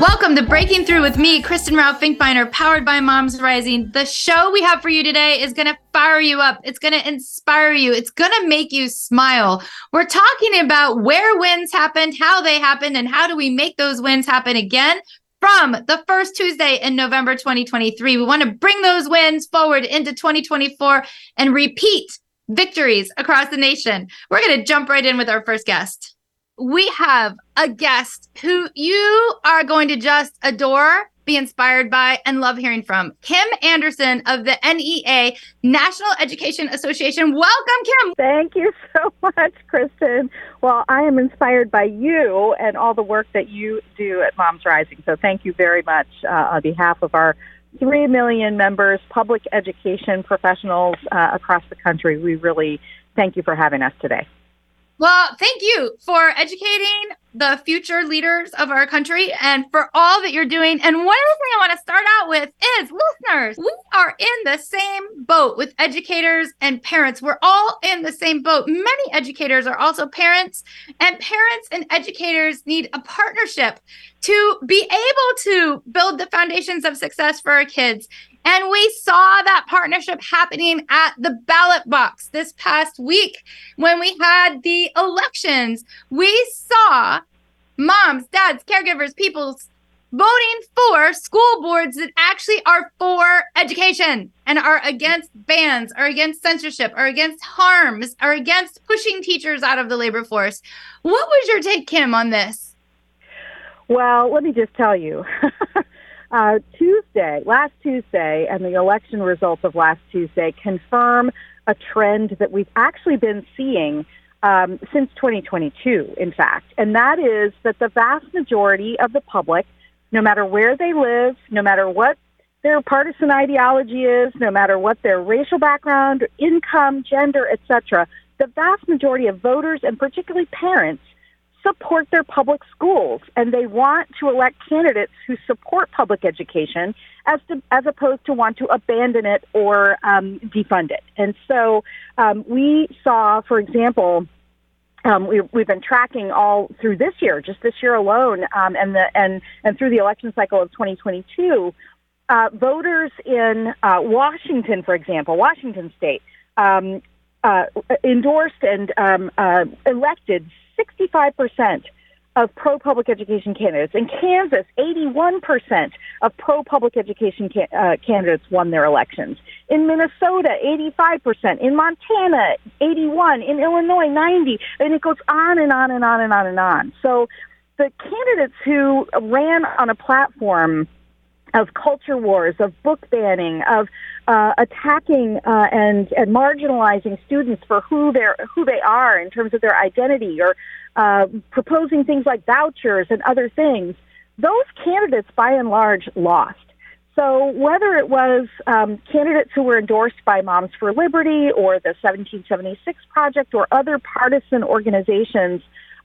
Welcome to Breaking Through with me, Kristen Rowe-Finkbeiner, powered by Moms Rising. The show we have for you today is going to fire you up. It's going to inspire you. It's going to make you smile. We're talking about where wins happened, how they happened, and how do we make those wins happen again from the first Tuesday in November 2023. We want to bring those wins forward into 2024 and repeat victories across the nation. We're going to jump right in with our first guest. We have a guest who you are going to just adore, be inspired by, and love hearing from. Kim Anderson of the NEA, National Education Association. Welcome, Kim. Thank you so much, Kristen. Well, I am inspired by you and all the work that you do at Moms Rising. So thank you very much uh, on behalf of our 3 million members, public education professionals uh, across the country. We really thank you for having us today. Well, thank you for educating the future leaders of our country and for all that you're doing. And one of the things I want to start out with is listeners, we are in the same boat with educators and parents. We're all in the same boat. Many educators are also parents, and parents and educators need a partnership to be able to build the foundations of success for our kids. And we saw that partnership happening at the ballot box this past week when we had the elections. We saw moms, dads, caregivers, people voting for school boards that actually are for education and are against bans, are against censorship, are against harms, are against pushing teachers out of the labor force. What was your take, Kim, on this? Well, let me just tell you. uh, Tuesday, last Tuesday, and the election results of last Tuesday confirm a trend that we've actually been seeing um, since 2022, in fact, and that is that the vast majority of the public, no matter where they live, no matter what their partisan ideology is, no matter what their racial background, income, gender, etc., the vast majority of voters and particularly parents support their public schools and they want to elect candidates who support public education as to, as opposed to want to abandon it or um, defund it. And so um, we saw, for example, um, we, we've been tracking all through this year, just this year alone, um, and the and and through the election cycle of 2022, uh, voters in uh, Washington, for example, Washington State, um, uh, endorsed and um, uh, elected 65% of pro public education candidates. In Kansas, 81% of pro public education ca- uh, candidates won their elections. In Minnesota, 85%. In Montana, 81. In Illinois, 90. And it goes on and on and on and on and on. So the candidates who ran on a platform of culture wars, of book banning, of uh, attacking uh, and and marginalizing students for who they who they are in terms of their identity, or uh, proposing things like vouchers and other things. Those candidates, by and large, lost. So whether it was um, candidates who were endorsed by Moms for Liberty or the 1776 Project or other partisan organizations,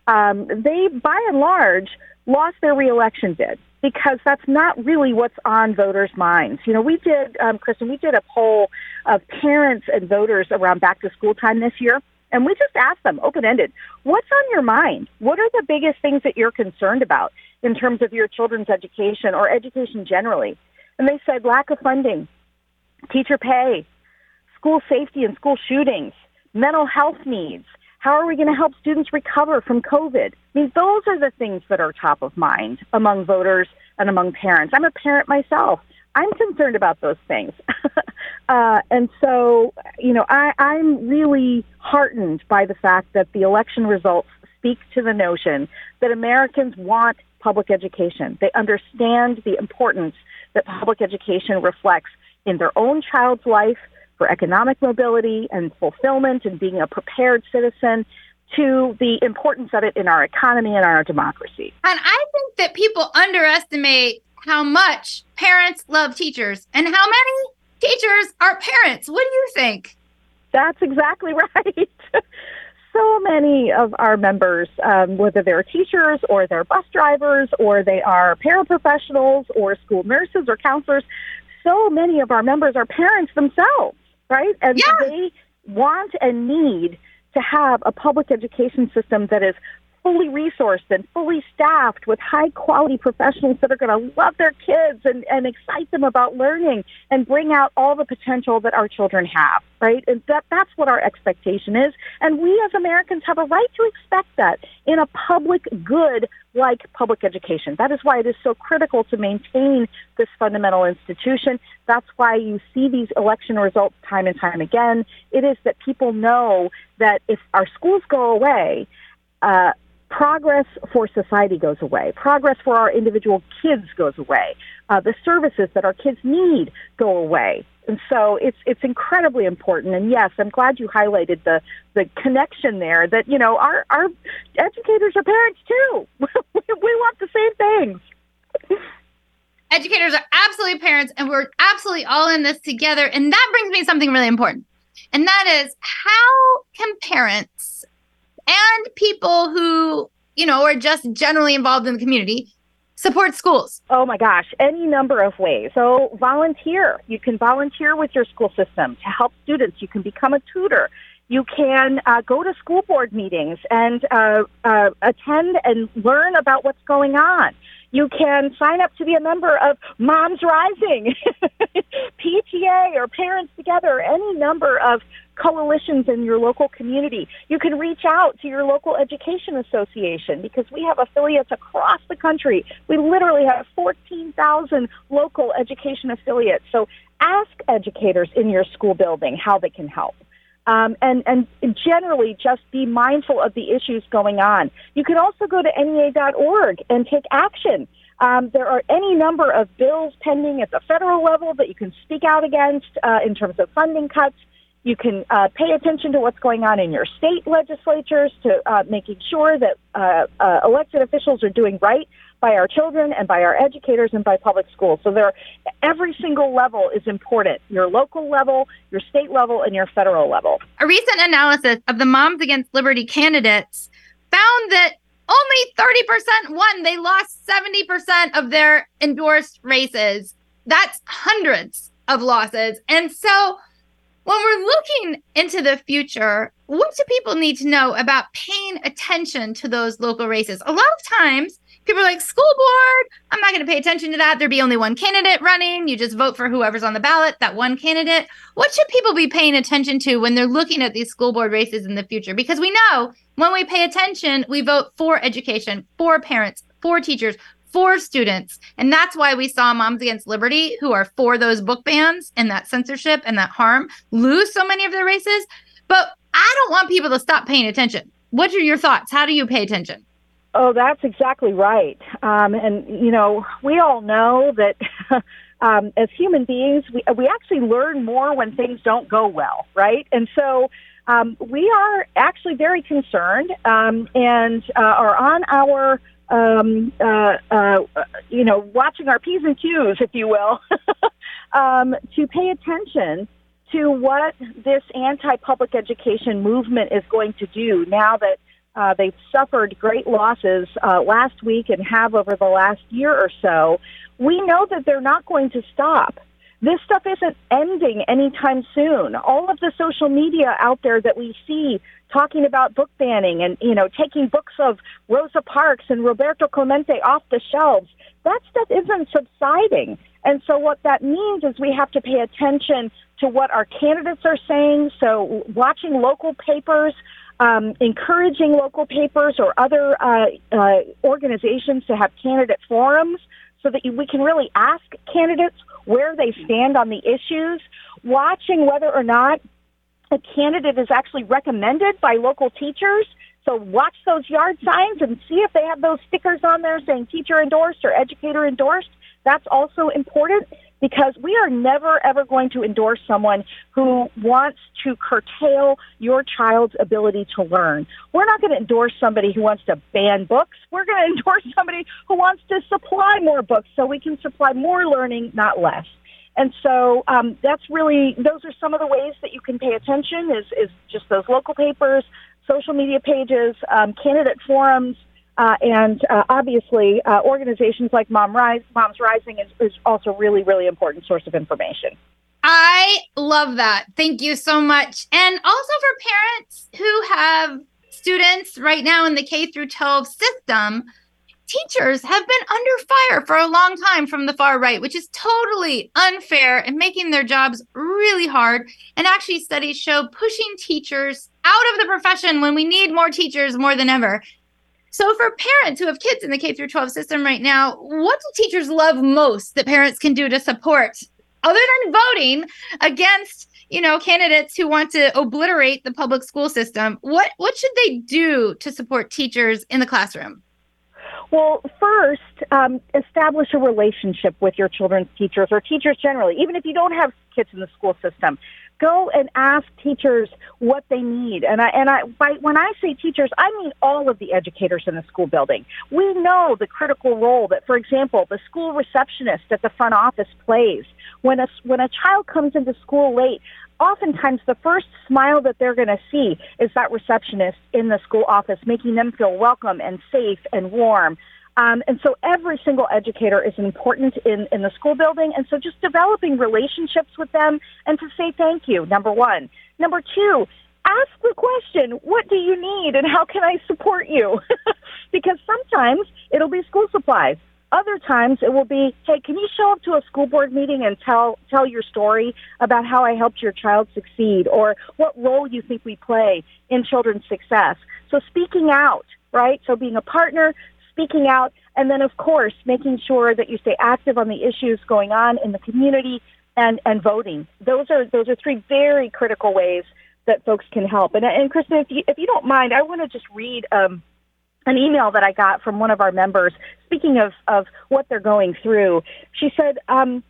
um, they, by and large, lost their reelection bid because that's not really what's on voters' minds. You know, we did, um, Kristen, we did a poll of parents and voters around back to school time this year, and we just asked them, open ended, what's on your mind? What are the biggest things that you're concerned about in terms of your children's education or education generally? And they said lack of funding, teacher pay, school safety and school shootings, mental health needs how are we going to help students recover from COVID? I mean, those are the things that are top of mind among voters and among parents. I'm a parent myself. I'm concerned about those things. uh, and so, you know, I, I'm really heartened by the fact that the election results speak to the notion that Americans want public education. They understand the importance that public education reflects in their own child's life for economic mobility and fulfillment and being a prepared citizen to the importance of it in our economy and our democracy. And I think that people underestimate how much parents love teachers and how many teachers are parents. What do you think? That's exactly right. so many of our members, um, whether they're teachers or they're bus drivers or they are paraprofessionals or school nurses or counselors, so many of our members are parents themselves right? And yeah. they want and need to have a public education system that is fully resourced and fully staffed with high quality professionals that are going to love their kids and, and excite them about learning and bring out all the potential that our children have, right? And that, that's what our expectation is. And we as Americans have a right to expect that in a public good like public education. That is why it is so critical to maintain this fundamental institution. That's why you see these election results time and time again. It is that people know that if our schools go away, uh, progress for society goes away. Progress for our individual kids goes away. Uh, the services that our kids need go away. And so it's it's incredibly important. And yes, I'm glad you highlighted the the connection there. That you know our our educators are parents too. we want the same things. Educators are absolutely parents, and we're absolutely all in this together. And that brings me something really important, and that is how can parents and people who, you know, are just generally involved in the community support schools? Oh my gosh, any number of ways. So, volunteer. You can volunteer with your school system to help students. You can become a tutor. You can uh, go to school board meetings and uh, uh, attend and learn about what's going on. You can sign up to be a member of Moms Rising, PTA, or Parents Together, any number of coalitions in your local community. You can reach out to your local education association because we have affiliates across the country. We literally have 14,000 local education affiliates. So ask educators in your school building how they can help. Um, and, and generally just be mindful of the issues going on. You can also go to NEA.org and take action. Um, there are any number of bills pending at the federal level that you can speak out against uh, in terms of funding cuts. You can uh, pay attention to what's going on in your state legislatures to uh, making sure that uh, uh, elected officials are doing right by our children and by our educators and by public schools. So there, every single level is important. Your local level, your state level, and your federal level. A recent analysis of the Moms Against Liberty candidates found that only 30% won. They lost 70% of their endorsed races. That's hundreds of losses. And so when we're looking into the future, what do people need to know about paying attention to those local races? A lot of times, people are like, school board, I'm not going to pay attention to that. There'd be only one candidate running. You just vote for whoever's on the ballot, that one candidate. What should people be paying attention to when they're looking at these school board races in the future? Because we know when we pay attention, we vote for education, for parents, for teachers, for students. And that's why we saw Moms Against Liberty, who are for those book bans and that censorship and that harm, lose so many of their races. But I don't want people to stop paying attention. What are your thoughts? How do you pay attention? Oh, that's exactly right. Um, and, you know, we all know that um, as human beings, we, we actually learn more when things don't go well, right? And so um, we are actually very concerned um, and uh, are on our um, uh, uh, you know, watching our P's and Q's, if you will, um, to pay attention to what this anti-public education movement is going to do now that uh, they've suffered great losses uh, last week and have over the last year or so. We know that they're not going to stop. This stuff isn't ending anytime soon. All of the social media out there that we see talking about book banning and, you know, taking books of Rosa Parks and Roberto Clemente off the shelves, that stuff isn't subsiding. And so what that means is we have to pay attention to what our candidates are saying. So watching local papers, um, encouraging local papers or other uh, uh, organizations to have candidate forums so that we can really ask candidates where they stand on the issues, watching whether or not a candidate is actually recommended by local teachers. So watch those yard signs and see if they have those stickers on there saying teacher endorsed or educator endorsed. That's also important because we are never ever going to endorse someone who wants to curtail your child's ability to learn. We're not going to endorse somebody who wants to ban books. We're going to endorse somebody who wants to supply more books so we can supply more learning, not less. And so um, that's really those are some of the ways that you can pay attention is is just those local papers, social media pages, um, candidate forums, uh, and uh, obviously uh, organizations like Mom Rise, Moms Rising is, is also really really important source of information. I love that. Thank you so much. And also for parents who have students right now in the K through 12 system, teachers have been under fire for a long time from the far right, which is totally unfair and making their jobs really hard. And actually, studies show pushing teachers out of the profession when we need more teachers more than ever. So, for parents who have kids in the K through 12 system right now, what do teachers love most that parents can do to support, other than voting against? you know candidates who want to obliterate the public school system what what should they do to support teachers in the classroom well, first, um, establish a relationship with your children's teachers or teachers generally, even if you don't have kids in the school system. Go and ask teachers what they need. And I, and I, by, when I say teachers, I mean all of the educators in the school building. We know the critical role that, for example, the school receptionist at the front office plays. When a, when a child comes into school late, oftentimes the first smile that they're going to see is that receptionist in the school office, making them feel welcome and safe and warm. Um, and so every single educator is important in, in the school building. And so just developing relationships with them and to say thank you, number one. Number two, ask the question, what do you need and how can I support you? because sometimes it'll be school supplies. Other times it will be, hey, can you show up to a school board meeting and tell tell your story about how I helped your child succeed or what role you think we play in children's success. So speaking out, right? So being a partner, speaking out, and then of course making sure that you stay active on the issues going on in the community and and voting. Those are those are three very critical ways that folks can help. And and Kristen, if you if you don't mind, I want to just read um, an email that I got from one of our members, speaking of, of what they're going through. She said, um,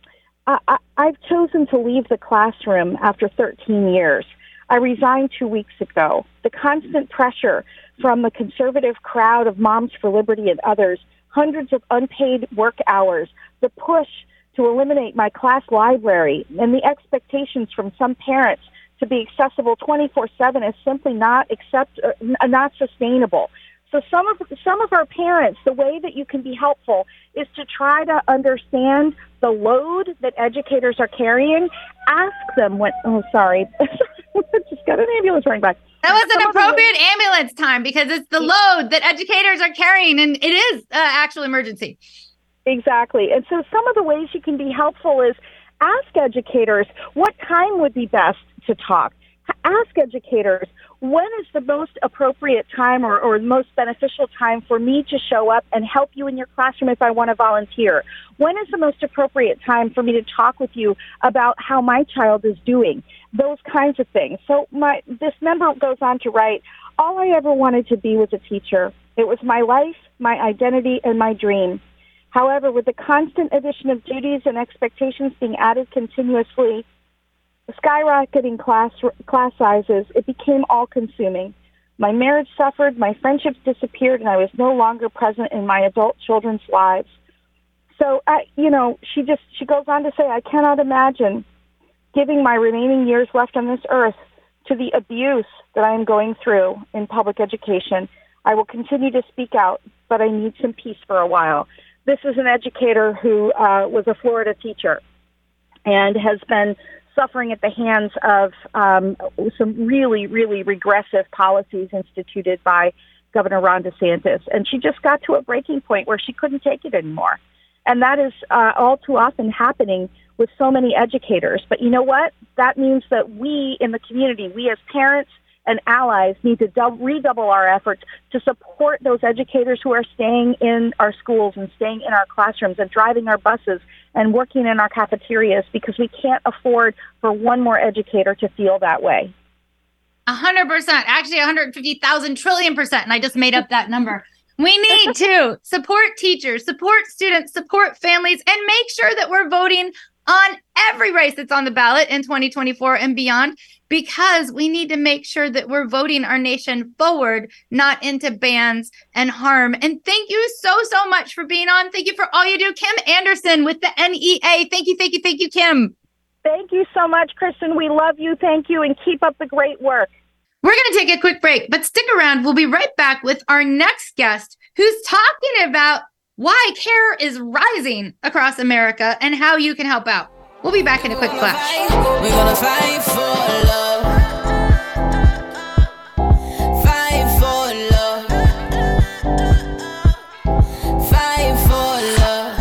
I, I've chosen to leave the classroom after 13 years. I resigned two weeks ago. The constant pressure from the conservative crowd of Moms for Liberty and others, hundreds of unpaid work hours, the push to eliminate my class library, and the expectations from some parents to be accessible 24/7 is simply not accept uh, not sustainable. So some of some of our parents, the way that you can be helpful is to try to understand the load that educators are carrying. Ask them when. Oh, sorry, just got an ambulance running by. That was an appropriate ambulance time because it's the load that educators are carrying, and it is uh, actual emergency. Exactly, and so some of the ways you can be helpful is ask educators what time would be best to talk. Ask educators when is the most appropriate time or, or most beneficial time for me to show up and help you in your classroom if I want to volunteer? When is the most appropriate time for me to talk with you about how my child is doing? Those kinds of things. So my this member goes on to write, all I ever wanted to be was a teacher. It was my life, my identity, and my dream. However, with the constant addition of duties and expectations being added continuously, skyrocketing class class sizes, it became all consuming. My marriage suffered, my friendships disappeared, and I was no longer present in my adult children's lives. So, I, you know, she just she goes on to say, I cannot imagine giving my remaining years left on this earth to the abuse that I am going through in public education. I will continue to speak out, but I need some peace for a while. This is an educator who uh, was a Florida teacher and has been suffering at the hands of um, some really, really regressive policies instituted by Governor Ron DeSantis. And she just got to a breaking point where she couldn't take it anymore. And that is uh, all too often happening with so many educators. But you know what? That means that we in the community, we as parents, and allies need to double, redouble our efforts to support those educators who are staying in our schools and staying in our classrooms and driving our buses and working in our cafeterias because we can't afford for one more educator to feel that way. A hundred percent, actually, 150,000 trillion percent. And I just made up that number. We need to support teachers, support students, support families, and make sure that we're voting on every race that's on the ballot in 2024 and beyond because we need to make sure that we're voting our nation forward, not into bans and harm. And thank you so, so much for being on. Thank you for all you do. Kim Anderson with the NEA. Thank you, thank you, thank you, Kim. Thank you so much, Kristen. We love you. Thank you. And keep up the great work. We're going to take a quick break, but stick around. We'll be right back with our next guest who's talking about why care is rising across America and how you can help out. We'll be back in a quick flash. We're gonna fight for love. Fight for love. Fight for love.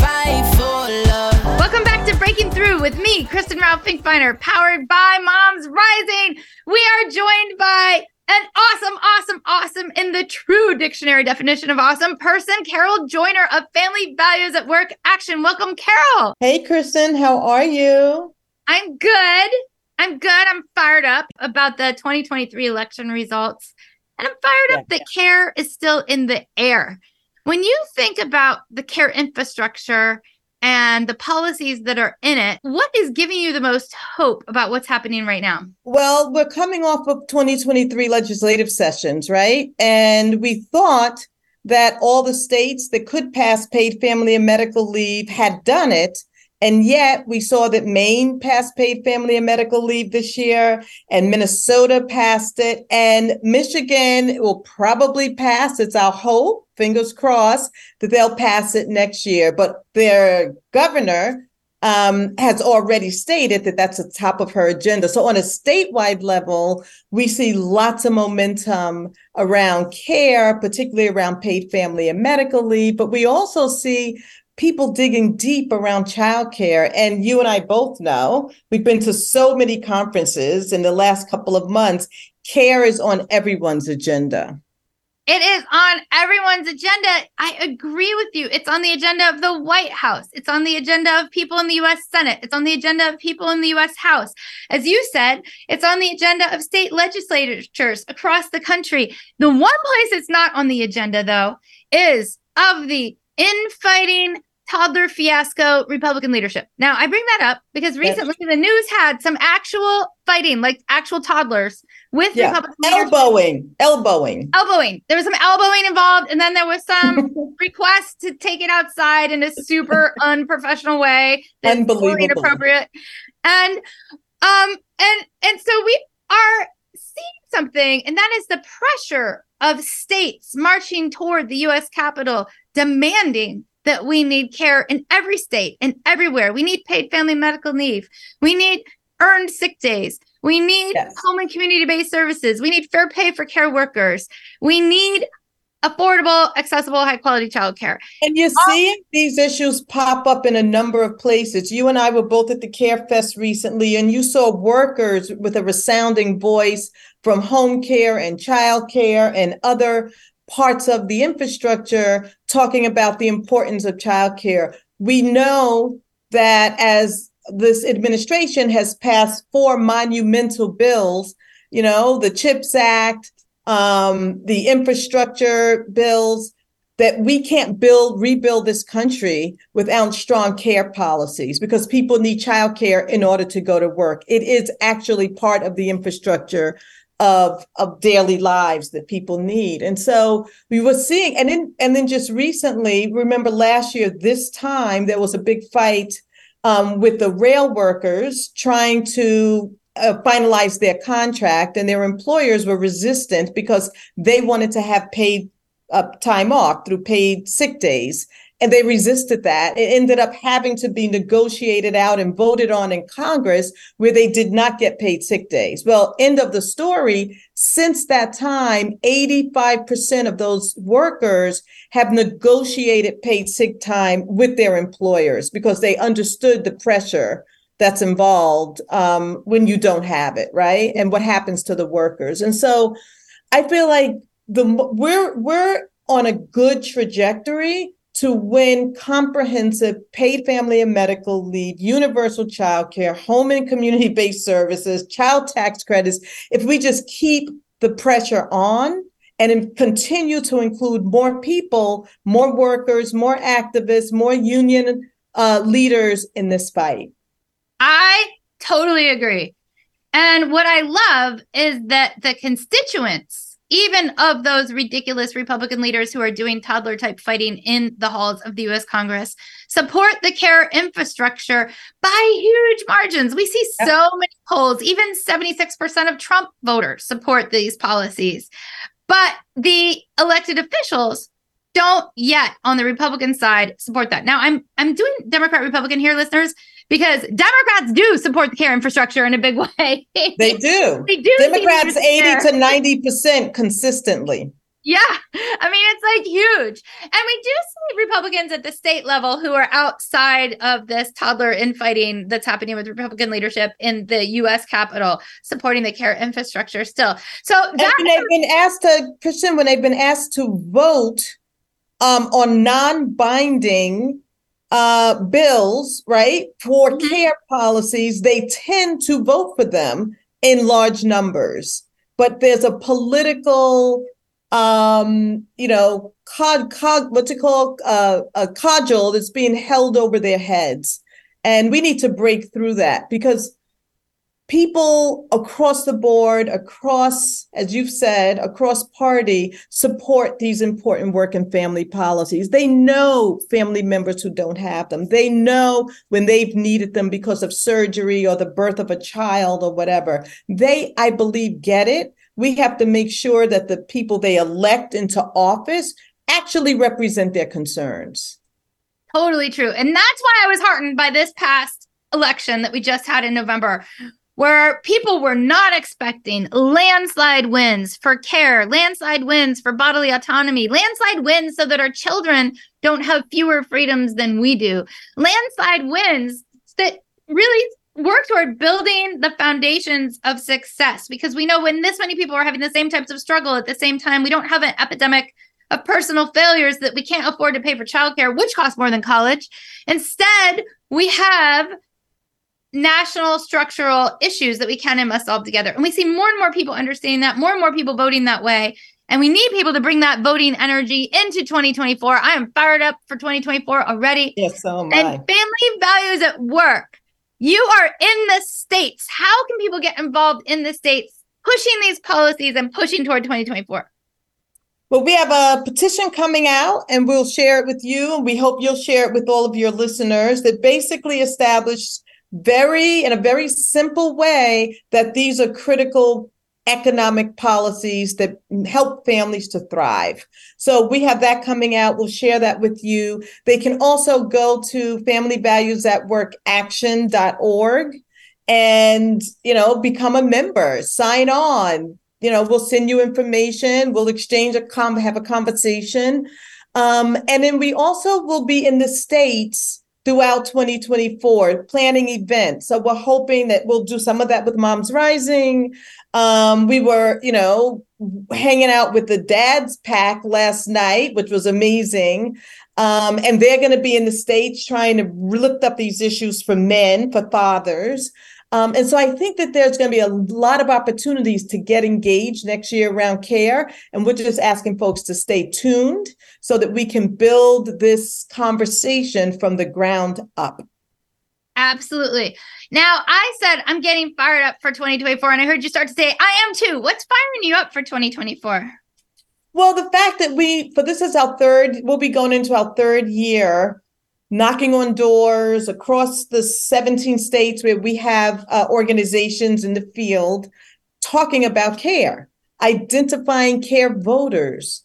Fight for love. Welcome back to Breaking Through with me, Kristen Rowe-Finkbeiner, powered by Moms Rising. We are joined by an awesome, awesome, awesome in the true dictionary definition of awesome person, Carol Joyner of Family Values at Work Action. Welcome, Carol. Hey, Kristen, how are you? I'm good. I'm good. I'm fired up about the 2023 election results. And I'm fired up that care is still in the air. When you think about the care infrastructure and the policies that are in it, what is giving you the most hope about what's happening right now? Well, we're coming off of 2023 legislative sessions, right? And we thought that all the states that could pass paid family and medical leave had done it. And yet we saw that Maine passed paid family and medical leave this year, and Minnesota passed it, and Michigan will probably pass. It's our hope, fingers crossed, that they'll pass it next year. But their governor um, has already stated that that's the top of her agenda. So, on a statewide level, we see lots of momentum around care, particularly around paid family and medical leave. But we also see people digging deep around childcare. And you and I both know we've been to so many conferences in the last couple of months. Care is on everyone's agenda. It is on everyone's agenda. I agree with you. It's on the agenda of the White House. It's on the agenda of people in the US Senate. It's on the agenda of people in the US House. As you said, it's on the agenda of state legislatures across the country. The one place it's not on the agenda, though, is of the infighting toddler fiasco Republican leadership. Now, I bring that up because recently yes. the news had some actual fighting, like actual toddlers with yeah. Republican elbowing, elbowing, elbowing. There was some elbowing involved, and then there was some request to take it outside in a super unprofessional way, that's unbelievable, inappropriate, and um, and and so we are seeing something, and that is the pressure of states marching toward the U.S. Capitol demanding that we need care in every state and everywhere. We need paid family medical leave. We need earned sick days. We need yes. home and community based services. We need fair pay for care workers. We need affordable, accessible, high quality childcare. And you're seeing these issues pop up in a number of places. You and I were both at the Care Fest recently, and you saw workers with a resounding voice from home care and child care and other parts of the infrastructure talking about the importance of childcare. We know that as this administration has passed four monumental bills, you know, the CHIPS Act, um, the infrastructure bills, that we can't build, rebuild this country without strong care policies because people need childcare in order to go to work. It is actually part of the infrastructure of of daily lives that people need. And so we were seeing and then and then just recently remember last year this time there was a big fight um, with the rail workers trying to uh, finalize their contract and their employers were resistant because they wanted to have paid uh, time off through paid sick days and they resisted that. It ended up having to be negotiated out and voted on in Congress where they did not get paid sick days. Well, end of the story. Since that time, 85% of those workers have negotiated paid sick time with their employers because they understood the pressure that's involved um, when you don't have it, right? And what happens to the workers. And so I feel like the we're we're on a good trajectory to win comprehensive paid family and medical leave, universal child care, home and community based services, child tax credits, if we just keep the pressure on and continue to include more people, more workers, more activists, more union uh, leaders in this fight. I totally agree. And what I love is that the constituents even of those ridiculous Republican leaders who are doing toddler type fighting in the halls of the US Congress, support the care infrastructure by huge margins. We see so many polls, even 76% of Trump voters support these policies. But the elected officials don't yet on the Republican side support that. Now I'm I'm doing Democrat Republican here, listeners, because Democrats do support the care infrastructure in a big way. They do. they do. Democrats 80 to 90 percent consistently. Yeah. I mean, it's like huge. And we do see Republicans at the state level who are outside of this toddler infighting that's happening with Republican leadership in the US Capitol supporting the care infrastructure still. So And that when they've been asked to, Kristen, when they've been asked to vote um, on non-binding uh, bills, right, for Mhm. care policies, they tend to vote for them in large numbers. But there's a political, um, you know, cod, cod, what's it called, uh, a cudgel that's being held over their heads, and we need to break through that because people across the board, across, as you've said, across party, support these important work and family policies. They know family members who don't have them. They know when they've needed them because of surgery or the birth of a child or whatever. They, I believe, get it. We have to make sure that the people they elect into office actually represent their concerns. Totally true. And that's why I was heartened by this past election that we just had in November, where people were not expecting landslide wins for care, landslide wins for bodily autonomy, landslide wins so that our children don't have fewer freedoms than we do, landslide wins that really work toward building the foundations of success. Because we know when this many people are having the same types of struggle at the same time, we don't have an epidemic of personal failures that we can't afford to pay for childcare, which costs more than college. Instead, we have national structural issues that we can and must solve together. And we see more and more people understanding that, more and more people voting that way. And we need people to bring that voting energy into 2024. I am fired up for 2024 already. Yes, so am And I. family values at work. You are in the states. How can people get involved in the states, pushing these policies and pushing toward 2024? Well, we have a petition coming out and we'll share it with you. And we hope you'll share it with all of your listeners that basically establishes very, in a very simple way, that these are critical economic policies that help families to thrive. So we have that coming out. We'll share that with you. They can also go to Family Values at Work and, you know, become a member, sign on, you know we'll send you information we'll exchange a com have a conversation um, and then we also will be in the states throughout 2024 planning events. So we're hoping that we'll do some of that with moms rising. Um, we were you know hanging out with the dads pack last night which was amazing. Um, and they're going to be in the states trying to lift up these issues for men for fathers um, and so I think that there's going to be a lot of opportunities to get engaged next year around care. And we're just asking folks to stay tuned so that we can build this conversation from the ground up. Absolutely. Now, I said I'm getting fired up for 2024, and I heard you start to say, I am too. What's firing you up for 2024? Well, the fact that we, for this is our third, we'll be going into our third year knocking on doors across the 17 states where we have uh, organizations in the field talking about care, identifying care voters,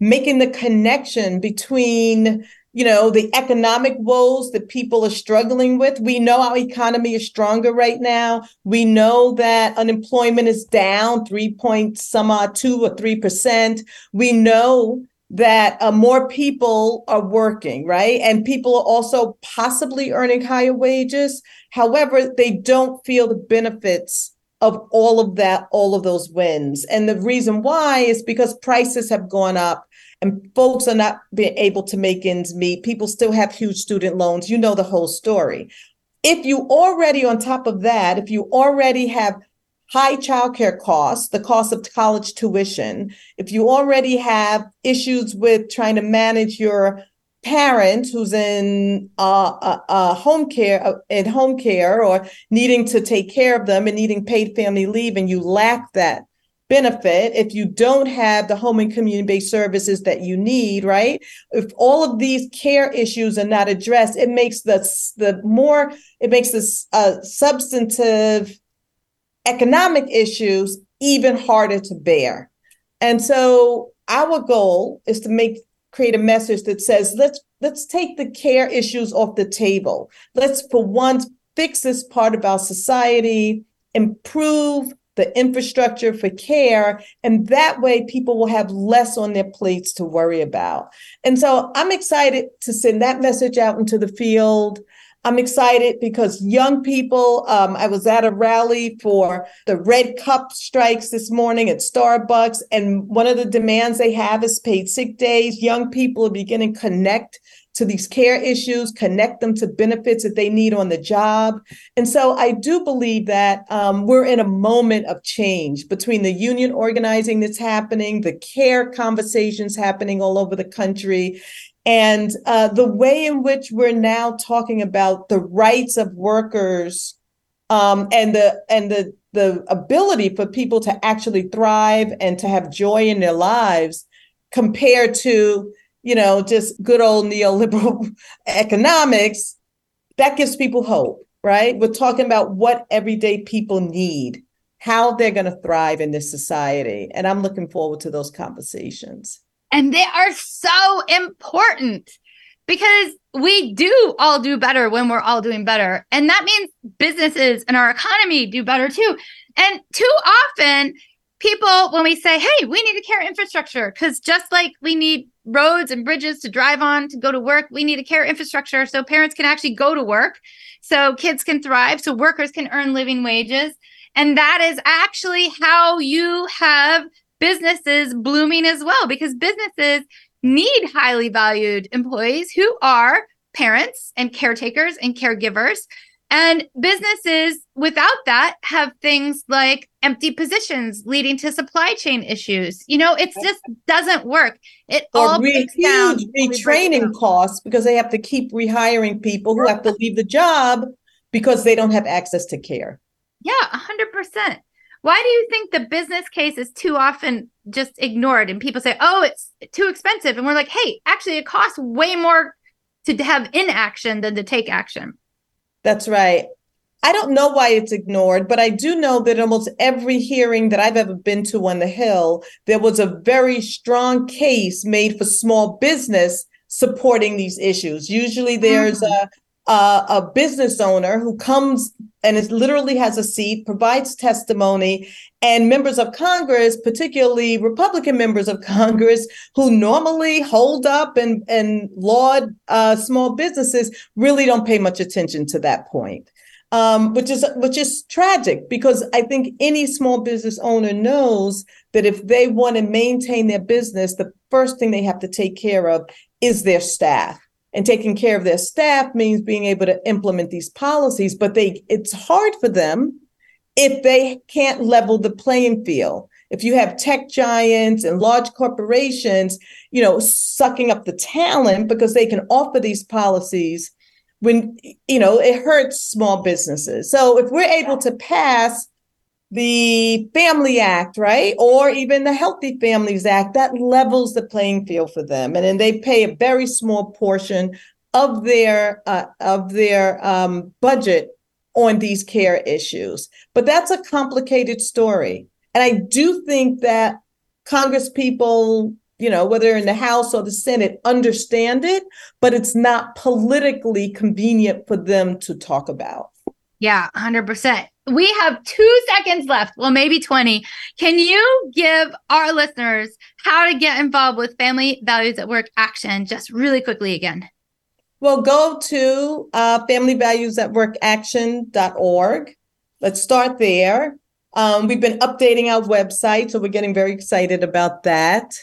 making the connection between you know the economic woes that people are struggling with. We know our economy is stronger right now. We know that unemployment is down 3 point some odd 2 or 3 percent. We know that uh, more people are working, right? And people are also possibly earning higher wages. However, they don't feel the benefits of all of that, all of those wins. And the reason why is because prices have gone up and folks are not being able to make ends meet. People still have huge student loans. You know the whole story. If you already, on top of that, if you already have high childcare costs, the cost of college tuition, if you already have issues with trying to manage your parent who's in uh, uh, uh, home care, uh, in home care, or needing to take care of them and needing paid family leave, and you lack that benefit, if you don't have the home and community-based services that you need, right? If all of these care issues are not addressed, it makes the the more it makes this substantive economic issues even harder to bear. And so our goal is to make create a message that says let's let's take the care issues off the table. Let's for once fix this part of our society, improve the infrastructure for care, and that way people will have less on their plates to worry about. And so I'm excited to send that message out into the field. I'm excited because young people, um, I was at a rally for the Red Cup strikes this morning at Starbucks, and one of the demands they have is paid sick days. Young people are beginning to connect to these care issues, connect them to benefits that they need on the job. And so I do believe that um, we're in a moment of change between the union organizing that's happening, the care conversations happening all over the country, and uh, the way in which we're now talking about the rights of workers um, and the and the the ability for people to actually thrive and to have joy in their lives compared to you know, just good old neoliberal economics, that gives people hope, right? We're talking about what everyday people need, how they're going to thrive in this society. And I'm looking forward to those conversations. And they are so important because we do all do better when we're all doing better. And that means businesses and our economy do better too. And too often, people, when we say, hey, we need a care infrastructure, because just like we need roads and bridges to drive on to go to work, we need a care infrastructure so parents can actually go to work, so kids can thrive, so workers can earn living wages. And that is actually how you have businesses blooming as well, because businesses need highly valued employees who are parents and caretakers and caregivers and businesses without that have things like empty positions leading to supply chain issues. You know, it just doesn't work. It or all re- huge retraining costs because they have to keep rehiring people who have to leave the job because they don't have access to care. Yeah, 100%. Why do you think the business case is too often just ignored and people say, "Oh, it's too expensive." And we're like, "Hey, actually it costs way more to have inaction than to take action." That's right. I don't know why it's ignored, but I do know that almost every hearing that I've ever been to on the Hill, there was a very strong case made for small business supporting these issues. Usually there's mm-hmm. a a, a business owner who comes and it literally has a seat, provides testimony, and members of Congress, particularly Republican members of Congress, who normally hold up and, and laud uh, small businesses, really don't pay much attention to that point. Um, which is which is tragic because I think any small business owner knows that if they want to maintain their business, the first thing they have to take care of is their staff and taking care of their staff means being able to implement these policies but they it's hard for them if they can't level the playing field. If you have tech giants and large corporations you know sucking up the talent because they can offer these policies when you know it hurts small businesses. So if we're able to pass the Family Act, right? Or even the Healthy Families Act, that levels the playing field for them. And then they pay a very small portion of their uh, of their um, budget on these care issues. But that's a complicated story. And I do think that Congress people, you know, whether in the House or the Senate, understand it, but it's not politically convenient for them to talk about. Yeah, 100% we have two seconds left. Well, maybe 20. Can you give our listeners how to get involved with Family Values at Work Action just really quickly again? Well, go to uh, familyvaluesatworkaction.org. Let's start there. Um, we've been updating our website, so we're getting very excited about that.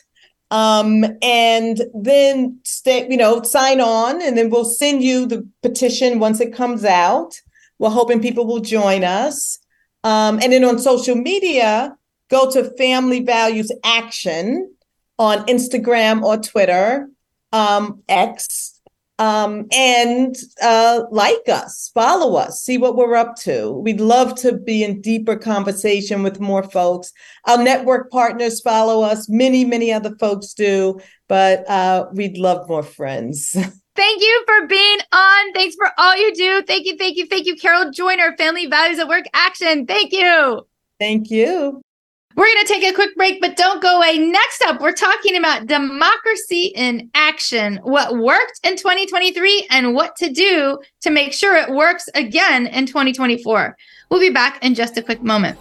Um, and then stay, you know, sign on, and then we'll send you the petition once it comes out. We're hoping people will join us. Um, and then on social media, go to Family Values Action on Instagram or Twitter, um, X, um, and uh, like us, follow us, see what we're up to. We'd love to be in deeper conversation with more folks. Our network partners follow us, many, many other folks do, but uh, we'd love more friends. Thank you for being on. Thanks for all you do. Thank you, thank you, thank you, Carol Joyner, Family Values at Work Action. Thank you. Thank you. We're going to take a quick break, but don't go away. Next up, we're talking about democracy in action what worked in 2023 and what to do to make sure it works again in 2024. We'll be back in just a quick moment.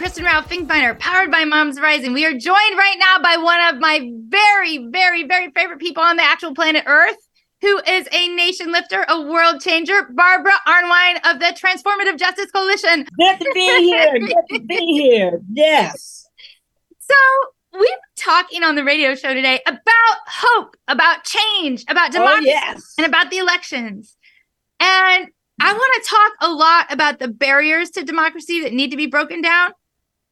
Kristen Rowe-Finkbeiner, powered by Moms Rising. We are joined right now by one of my very, very, very favorite people on the actual planet Earth, who is a nation lifter, a world changer, Barbara Arnwine of the Transformative Justice Coalition. Good to be here. Good to be here. Yes. So, we've been talking on the radio show today about hope, about change, about Oh, democracy, yes. and about the elections. And I want to talk a lot about the barriers to democracy that need to be broken down.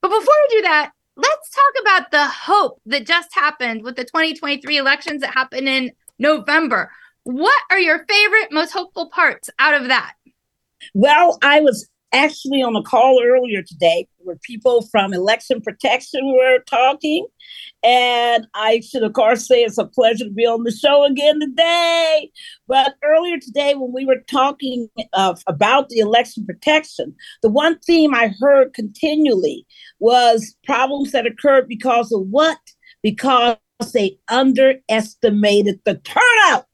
But before we do that, let's talk about the hope that just happened with the 2023 elections that happened in November. What are your favorite, most hopeful parts out of that? Well, I was actually on a call earlier today where people from election protection were talking. And I should, of course, say it's a pleasure to be on the show again today. But earlier today, when we were talking uh, about the election protection, the one theme I heard continually was problems that occurred because of what? Because they underestimated the turnout.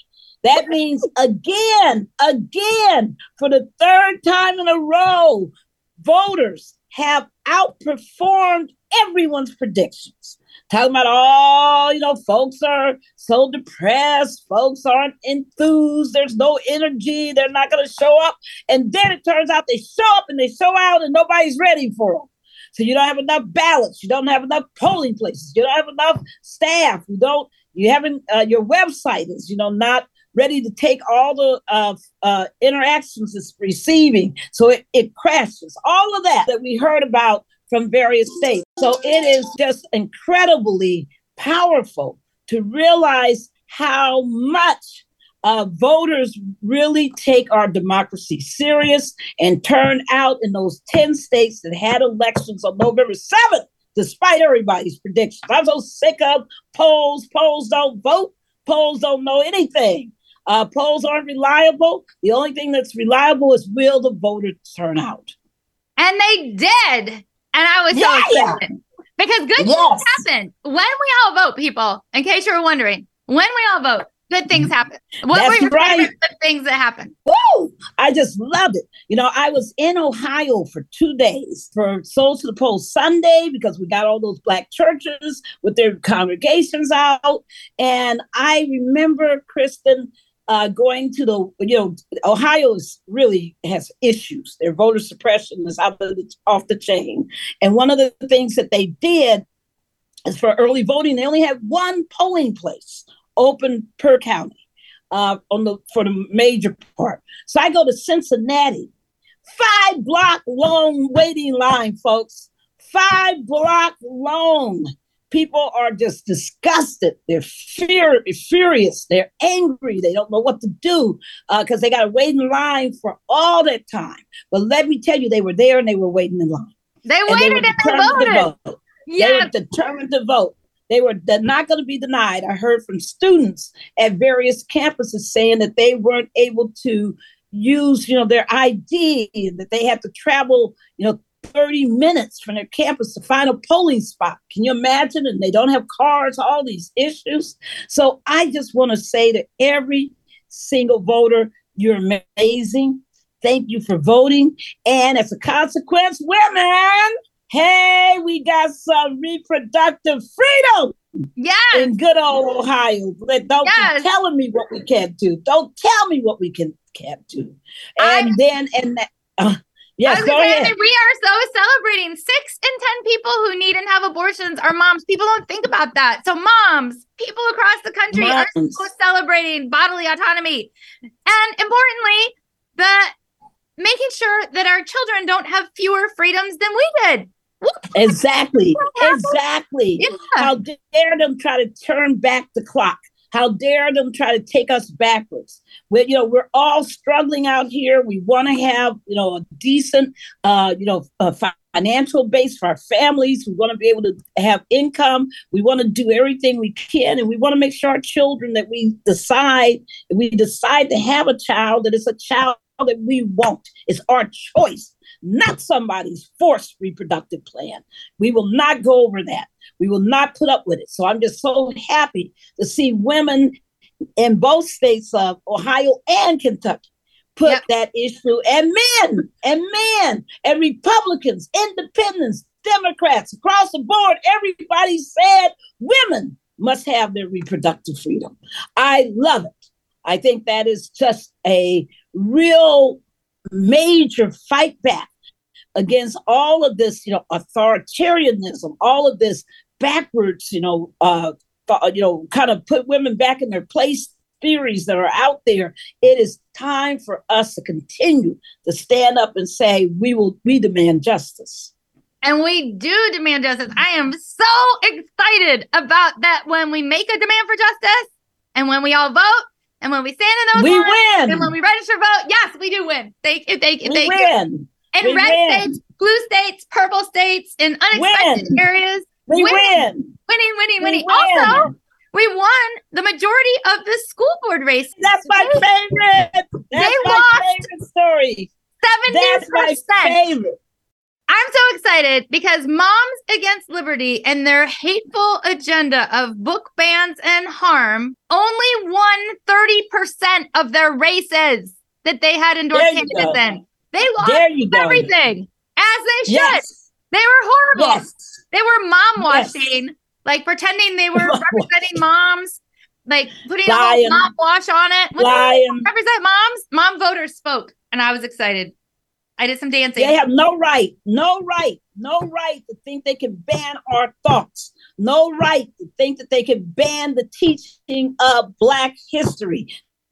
That means again, again, for the third time in a row, voters have outperformed everyone's predictions. Talking about, oh, you know, folks are so depressed, folks aren't enthused, there's no energy, they're not going to show up. And then it turns out they show up and they show out and nobody's ready for them. So you don't have enough ballots, you don't have enough polling places, you don't have enough staff, you don't, you haven't, uh, your website is, you know, not ready to take all the uh, uh, interactions it's receiving. So it, it crashes. All of that that we heard about from various states. So it is just incredibly powerful to realize how much uh, voters really take our democracy serious and turn out in those 10 states that had elections on November 7th, despite everybody's predictions. I'm so sick of polls. Polls don't vote. Polls don't know anything. Uh, polls aren't reliable. The only thing that's reliable is will the voter turn out? And they did. And I was so Yeah. excited because good Yes. things happen when we all vote, people. In case you were wondering, when we all vote, good things happen. What That's were your right. favorite good things that happened? Woo! I just loved it. You know, I was in Ohio for two days for Souls to the Polls Sunday because we got all those black churches with their congregations out. And I remember, Kristen, uh, going to the, you know, Ohio's really has issues. Their voter suppression is out the, off the chain. And one of the things that they did is for early voting, they only had one polling place open per county uh, on the for the major part. So I go to Cincinnati, five block long waiting line, folks. Five block long. People are just disgusted. They're fear, furious. They're angry. They don't know what to do uh, because they got to wait in line for all that time. But let me tell you, they were there and they were waiting in line. They And waited and they voted. vote. They were determined to vote. They were not going to be denied. I heard from students at various campuses saying that they weren't able to use, you know, their ID, and that they had to travel, you know, 30 minutes from their campus to find a polling spot. Can you imagine? And they don't have cars, all these issues. So I just want to say to every single voter, you're amazing. Thank you for voting. And as a consequence, women, hey, we got some reproductive freedom Yes. in good old Ohio. But Don't Yes. be telling me what we can't do. Don't tell me what we can can't do. I- And then and that, uh, I yes, go say ahead. we are so celebrating six in 10 people who need and have abortions are moms. People don't think about that. So, moms, people across the country are so celebrating bodily autonomy. And importantly, the making sure that our children don't have fewer freedoms than we did. Exactly. Exactly. Yeah. How dare them try to turn back the clock? How dare them try to take us backwards? We, you know, we're all struggling out here. We want to have, you know, a decent, uh, you know, financial base for our families. We want to be able to have income. We want to do everything we can, and we want to make sure our children that we decide, we decide to have a child, that it's a child that we want. It's our choice, not somebody's forced reproductive plan. We will not go over that. We will not put up with it. So I'm just so happy to see women in both states of Ohio and Kentucky put yep. that issue and men and men and Republicans, independents, Democrats across the board, everybody said women must have their reproductive freedom. I love it. I think that is just a real major fight back against all of this, you know, authoritarianism, all of this backwards, you know, uh, you know, kind of put women back in their place theories that are out there. It is time for us to continue to stand up and say we will we demand justice. And we do demand justice. I am so excited about that when we make a demand for justice and when we all vote and when we stand in those we lines, win. and when we register vote, yes, we do win. Thank you, thank you, we thank win. In we red win. states, blue states, purple states, in unexpected Win. areas, We winning, win. winning, winning, We winning. win. Also, we won the majority of the school board race. That's my favorite. That's They my lost favorite story. Seventy That's my favorite. I'm so excited because Moms Against Liberty and their hateful agenda of book bans and harm only won 30% of their races that they had endorsed candidates go. in. They lost There you go. everything as they should. Yes. They were horrible. Yes. They were mom Yes. washing, like pretending they were representing moms, like putting a Lying. little mom wash on it. When represent moms, mom voters spoke, and I was excited. I did some dancing. They have no right, no right, no right to think they can ban our thoughts. No right to think that they can ban the teaching of Black history.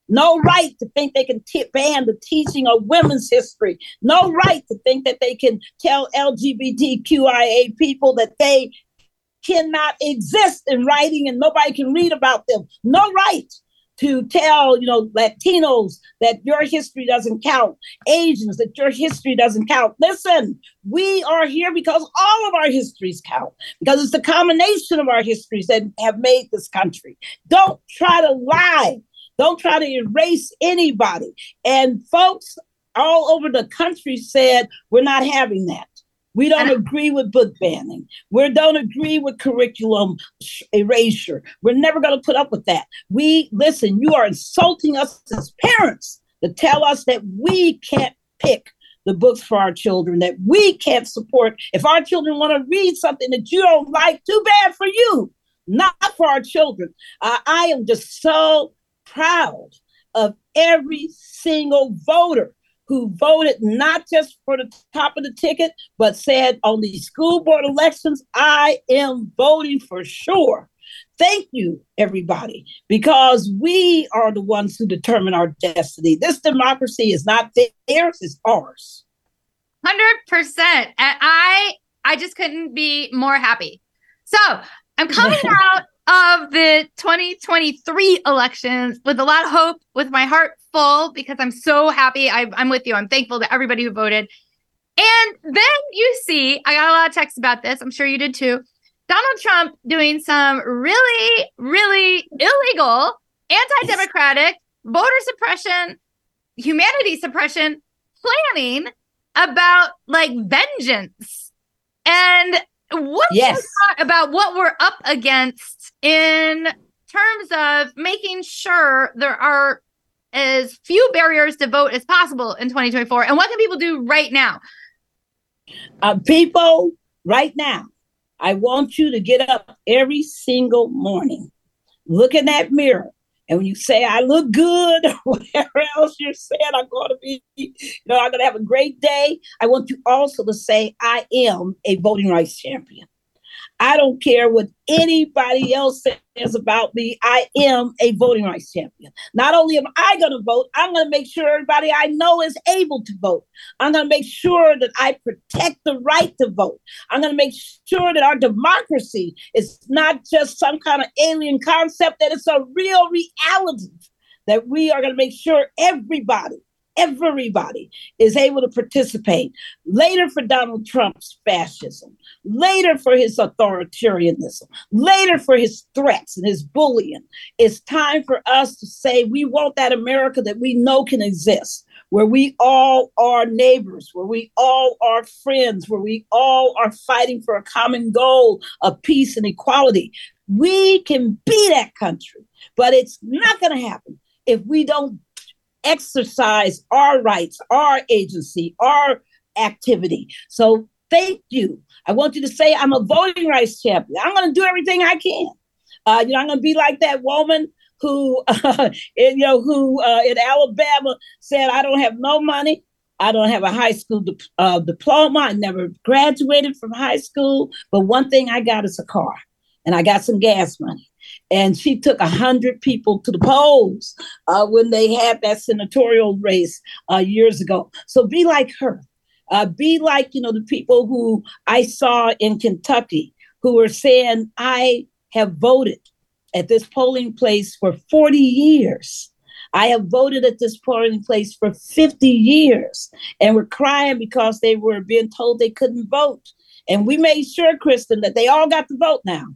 No right to think they can t- ban the teaching of women's history. No right to think that they can tell LGBTQIA people that they cannot exist in writing and nobody can read about them. No right to tell, you know, Latinos that your history doesn't count, Asians that your history doesn't count. Listen, we are here because all of our histories count, because it's the combination of our histories that have made this country. Don't try to lie. Don't try to erase anybody. And folks all over the country said, we're not having that. We don't agree with book banning. We don't agree with curriculum erasure. We're never going to put up with that. We listen, you are insulting us as parents to tell us that we can't pick the books for our children, that we can't support. If our children want to read something that you don't like, too bad for you, not for our children. Uh, I am just so proud of every single voter who voted not just for the top of the ticket, but said on these school board elections, I am voting for sure. Thank you, everybody, because we are the ones who determine our destiny. This democracy is not theirs, it's ours. Hundred percent. And I I just couldn't be more happy. So I'm coming out of the 2023 elections with a lot of hope, with my heart full, because I'm so happy. I, I'm with you. I'm thankful to everybody who voted. And then you see, I got a lot of texts about this. I'm sure you did too. Donald Trump doing some really, really illegal, anti democratic, voter suppression, humanity suppression planning about like vengeance. And what Yes. about what we're up against in terms of making sure there are as few barriers to vote as possible in 2024? And what can people do right now? Uh, people, right now, I want you to get up every single morning, look in that mirror, and when you say, I look good, or whatever else you're saying, I'm going to be, you know, I'm going to have a great day. I want you also to say, I am a voting rights champion. I don't care what anybody else says about me. I am a voting rights champion. Not only am I going to vote, I'm going to make sure everybody I know is able to vote. I'm going to make sure that I protect the right to vote. I'm going to make sure that our democracy is not just some kind of alien concept, that it's a real reality. That we are going to make sure everybody everybody is able to participate. Later for Donald Trump's fascism, later for his authoritarianism, later for his threats and his bullying. It's time for us to say we want that America that we know can exist. Where we all are neighbors, where we all are friends, where we all are fighting for a common goal of peace and equality. We can be that country, but it's not going to happen if we don't exercise our rights, our agency, our activity. So thank you. I want you to say, I'm a voting rights champion. I'm going to do everything I can. Uh, you know, I'm going to be like that woman who, uh, you know, who uh, in Alabama said, I don't have no money. I don't have a high school di- uh, diploma. I never graduated from high school. But one thing I got is a car and I got some gas money and she took a hundred people to the polls uh, when they had that senatorial race uh, years ago. So be like her. Uh, be like you know the people who I saw in Kentucky who were saying, "I have voted at this polling place for 40 years." I have voted at this polling place for 50 years and were crying because they were being told they couldn't vote. And we made sure, Kristen, that they all got to vote now.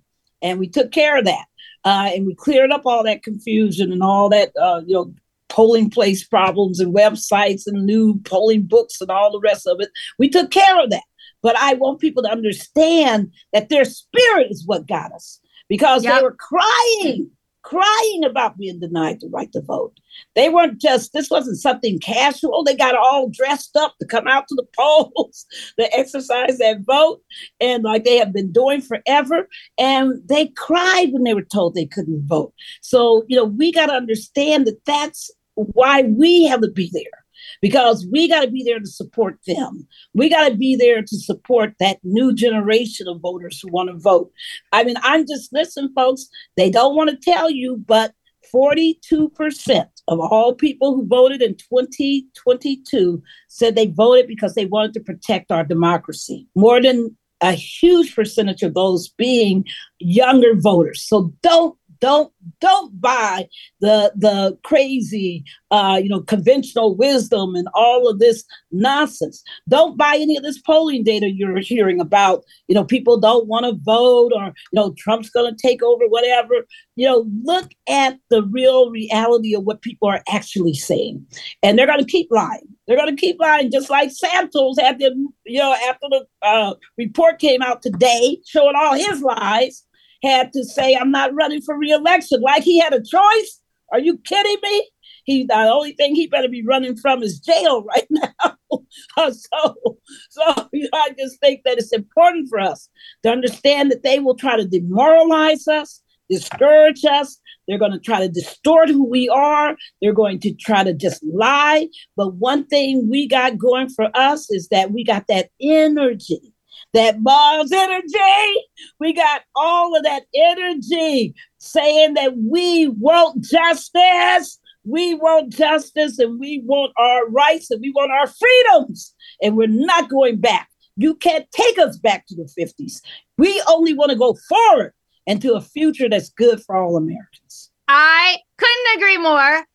And we took care of that uh, and we cleared up all that confusion and all that uh, you know polling place problems and websites and new polling books and all the rest of it. We took care of that. But I want people to understand that their spirit is what got us because yep. they were crying crying about being denied the right to vote. They weren't just, this wasn't something casual. They got all dressed up to come out to the polls to exercise that vote, and like they have been doing forever. And they cried when they were told they couldn't vote. So, you know, we got to understand that that's why we have to be there because we got to be there to support them. We got to be there to support that new generation of voters who want to vote. I mean, I'm just listen, folks, they don't want to tell you, but 42% of all people who voted in 2022 said they voted because they wanted to protect our democracy. More than a huge percentage of those being younger voters. So don't don't don't buy the the crazy uh, you know conventional wisdom and all of this nonsense. Don't buy any of this polling data you're hearing about. You know, people don't want to vote or you know Trump's going to take over whatever. You know, look at the real reality of what people are actually saying, and they're going to keep lying. They're going to keep lying, just like Santos had the you know after the uh, report came out today showing all his lies had to say, I'm not running for reelection. Like he had a choice. Are you kidding me? He the only thing he better be running from is jail right now. so, so you know, I just think that it's important for us to understand that they will try to demoralize us, discourage us. They're going to try to distort who we are. They're going to try to just lie. But one thing we got going for us is that we got that energy that Mars energy. We got all of that energy saying that we want justice. We want justice and we want our rights and we want our freedoms. And we're not going back. You can't take us back to the 50s. We only want to go forward into a future that's good for all Americans. I couldn't agree more.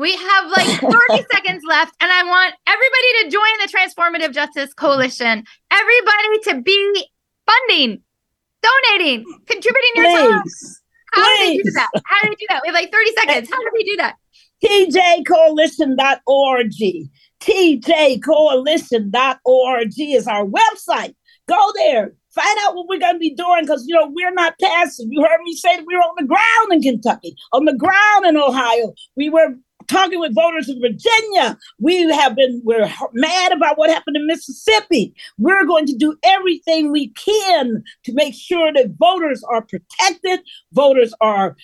We have like 30 seconds left, and I want everybody to join the Transformative Justice Coalition. Everybody to be funding, donating, contributing your time. How Please. do they do that? How do they do that? We have like 30 seconds. How do we do that? tjcoalition.org. tjcoalition.org is our website. Go there. Find out what we're going to be doing because, you know, we're not passive. You heard me say that we were on the ground in Kentucky, on the ground in Ohio. We were talking with voters in Virginia. We have been, we're mad about what happened in Mississippi. We're going to do everything we can to make sure that voters are protected, voters are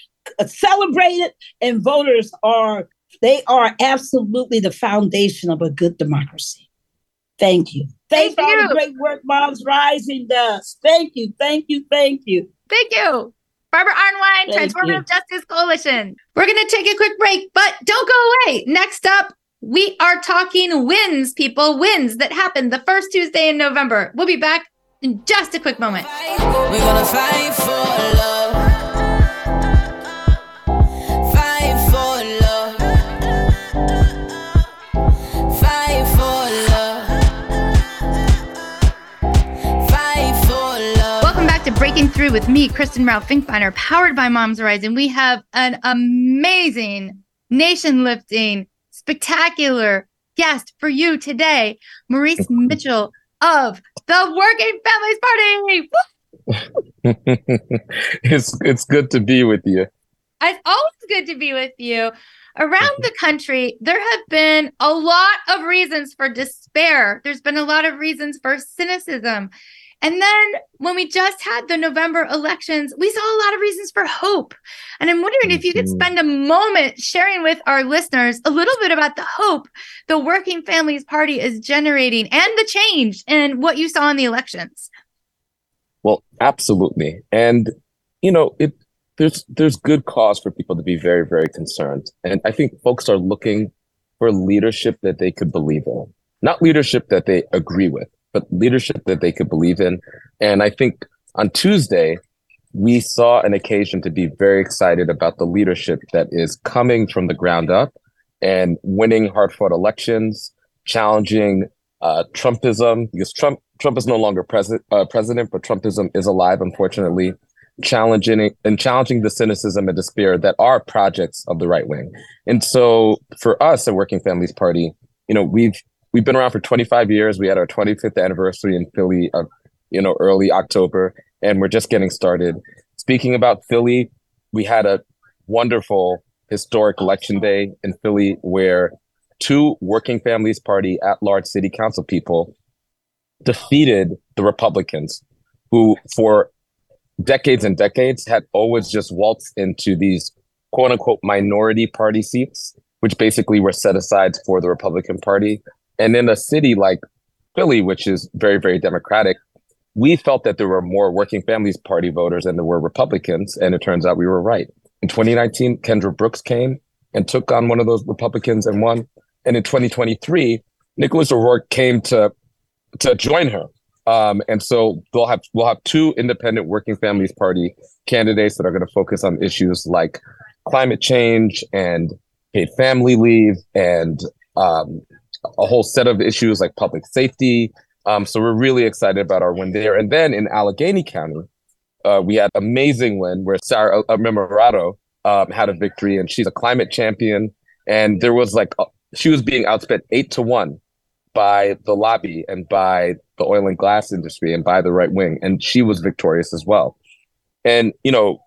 celebrated, and voters are, they are absolutely the foundation of a good democracy. Thank you. Thanks Thank for all you. the great work Moms Rising does. Thank you, thank you, thank you. Thank you. Barbara Arnwine, Thank Transformative you. Justice Coalition. We're going to take a quick break, but don't go away. Next up, we are talking wins, people, wins that happened the first Tuesday in November. We'll be back in just a quick moment. We're gonna fight for love. Through with me, Kristen Rowe-Finkbeiner, powered by Moms Rising. We have an amazing, nation lifting, spectacular guest for you today, Maurice Mitchell of the Working Families Party. It's it's good to be with you. It's always good to be with you. Around the country, there have been a lot of reasons for despair. There's been a lot of reasons for cynicism. And then when we just had the November elections, we saw a lot of reasons for hope. And I'm wondering if you could Mhm. spend a moment sharing with our listeners a little bit about the hope the Working Families Party is generating and the change and what you saw in the elections. Well, absolutely. And you know, it there's there's good cause for people to be very very concerned. And I think folks are looking for leadership that they could believe in. Not leadership that they agree with, but leadership that they could believe in. And I think on Tuesday we saw an occasion to be very excited about the leadership that is coming from the ground up and winning hard-fought elections, challenging uh, Trumpism because Trump Trump is no longer president uh, president, but Trumpism is alive, unfortunately, challenging and challenging the cynicism and despair that are projects of the right wing. And so, for us at Working Families Party, you know, we've we've been around for 25 years. We had our 25th anniversary in Philly, uh, you know, early October, and we're just getting started. Speaking about Philly, we had a wonderful historic election day in Philly where two Working Families Party at large city council people defeated the Republicans, who for decades and decades had always just waltzed into these quote unquote minority party seats, which basically were set aside for the Republican Party. And in a city like Philly, which is very, very Democratic, we felt that there were more Working Families Party voters than there were Republicans. And it turns out we were right. In 2019, Kendra Brooks came and took on one of those Republicans and won. And in 2023, Nicholas O'Rourke came to to join her. Um, and so they'll have we'll have two independent Working Families Party candidates that are going to focus on issues like climate change and paid family leave and um, a whole set of issues like public safety. Um, so we're really excited about our win there. And then in Allegheny County, uh, we had amazing win where Sarah uh, Innamorato um, had a victory, and she's a climate champion. And there was like uh, she was being outspent eight to one by the lobby and by the oil and glass industry and by the right wing, and she was victorious as well. And you know,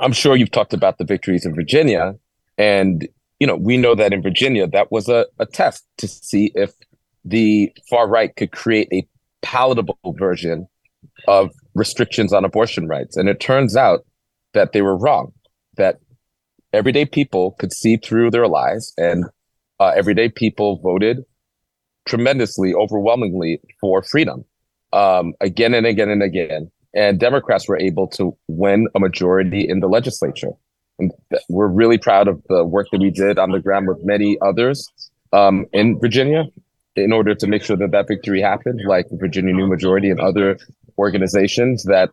I'm sure you've talked about the victories in Virginia, and you know we know that in Virginia that was a, a test to see if the far right could create a palatable version of restrictions on abortion rights, and it turns out that they were wrong. That everyday people could see through their lies, and uh, everyday people voted tremendously, overwhelmingly for freedom um, again and again and again. And Democrats were able to win a majority in the legislature. And we're really proud of the work that we did on the ground with many others um, in Virginia in order to make sure that that victory happened, like the Virginia New Majority and other organizations that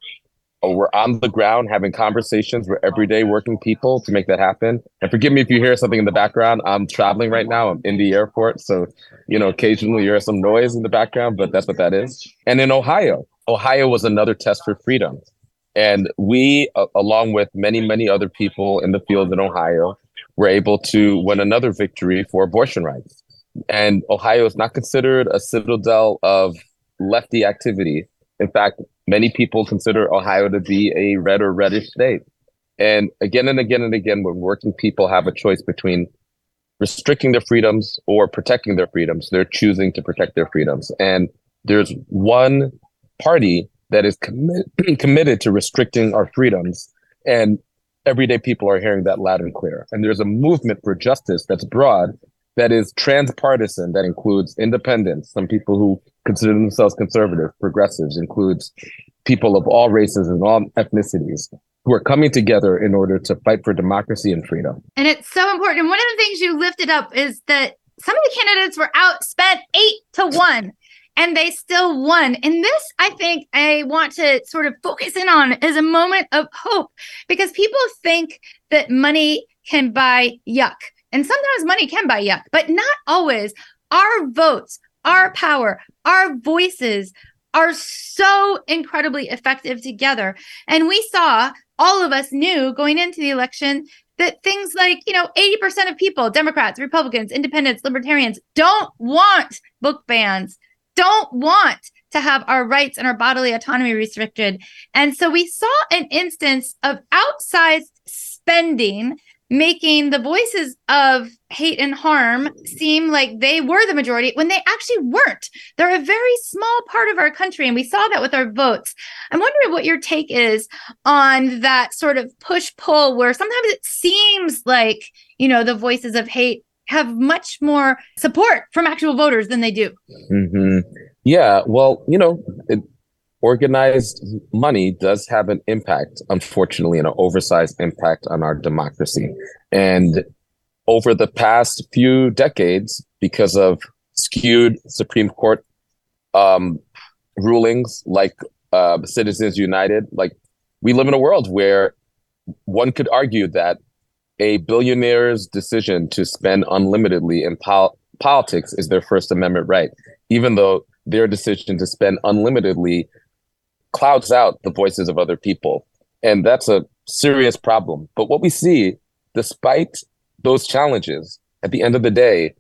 were on the ground having conversations with everyday working people to make that happen. And forgive me if you hear something in the background. I'm traveling right now. I'm in the airport. So, you know, occasionally you hear some noise in the background, but that's what that is. And in Ohio, Ohio was another test for freedom. And we, uh, along with many, many other people in the field in Ohio, were able to win another victory for abortion rights. And Ohio is not considered a citadel of lefty activity. In fact, many people consider Ohio to be a red or reddish state. And again and again and again, when working people have a choice between restricting their freedoms or protecting their freedoms, they're choosing to protect their freedoms. And there's one party that is commi- committed to restricting our freedoms. And everyday people are hearing that loud and clear. And there's a movement for justice that's broad that is transpartisan, that includes independents, some people who consider themselves conservative, progressives, includes people of all races and all ethnicities who are coming together in order to fight for democracy and freedom. And it's so important. And one of the things you lifted up is that some of the candidates were outspent eight to one and they still won. And this, I think, I want to sort of focus in on as a moment of hope because people think that money can buy yuck. And sometimes money can buy yuck, but not always. Our votes, our power, our voices are so incredibly effective together. And we saw, all of us knew going into the election that things like, you know, 80% of people, Democrats, Republicans, independents, libertarians, don't want book bans, don't want to have our rights and our bodily autonomy restricted. And so we saw an instance of outsized spending making the voices of hate and harm seem like they were the majority when they actually weren't. They're a very small part of our country, and we saw that with our votes. I'm wondering what your take is on that sort of push pull where sometimes it seems like, you know, the voices of hate have much more support from actual voters than they do. hmm Yeah, well, you know, it, organized money does have an impact, unfortunately, an oversized impact on our democracy. And over the past few decades, because of skewed Supreme Court um, rulings like uh, Citizens United, like we live in a world where one could argue that a billionaire's decision to spend unlimitedly in pol- politics is their First Amendment right, even though their decision to spend unlimitedly clouds out the voices of other people. And that's a serious problem. But what we see, despite those challenges, at the end of the day,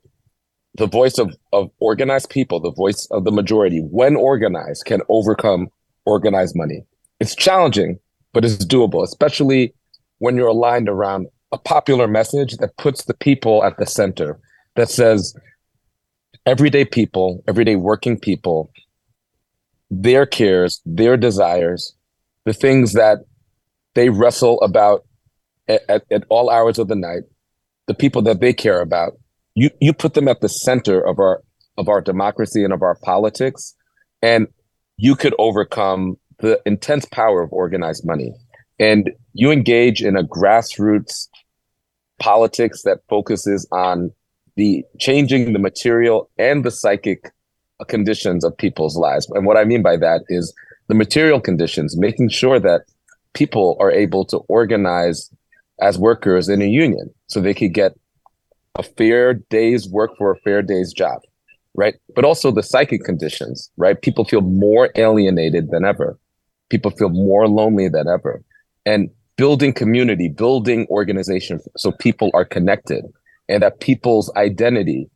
the voice of, of organized people, the voice of the majority, when organized, can overcome organized money. It's challenging, but it's doable, especially when you're aligned around a popular message that puts the people at the center, that says everyday people, everyday working people their cares, their desires, the things that they wrestle about at, at, at, all hours of the night, the people that they care about. You you put them at the center of our of our democracy and of our politics, and you could overcome the intense power of organized money. And you engage in a grassroots politics that focuses on the changing the material and the psychic conditions of people's lives. And what I mean by that is the material conditions, making sure that people are able to organize as workers in a union so they could get a fair day's work for a fair day's job, right? But also the psychic conditions, right? People feel more alienated than ever. People feel more lonely than ever. And building community, building organization so people are connected and that people's identity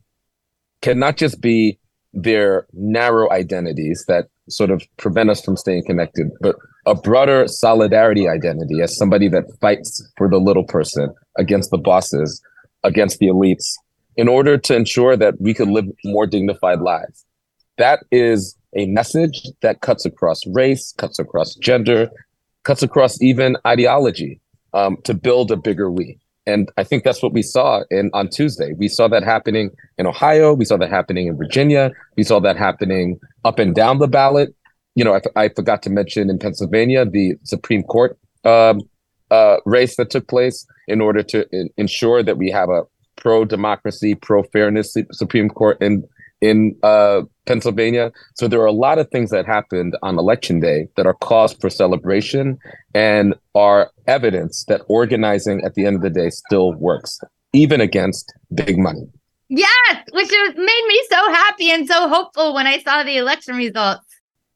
cannot just be their narrow identities that sort of prevent us from staying connected, but a broader solidarity identity as somebody that fights for the little person against the bosses, against the elites, in order to ensure that we could live more dignified lives. That is a message that cuts across race, cuts across gender, cuts across even ideology um, to build a bigger we. And I think that's what we saw in on Tuesday. We saw that happening in Ohio. We saw that happening in Virginia. We saw that happening up and down the ballot. You know, I, I forgot to mention in Pennsylvania the Supreme Court um, uh, race that took place in order to in, ensure that we have a pro democracy, pro fairness Supreme Court in in uh, Pennsylvania. So there are a lot of things that happened on election day that are cause for celebration and are evidence that organizing at the end of the day still works, even against big money. Yes, which made me so happy and so hopeful when I saw the election results.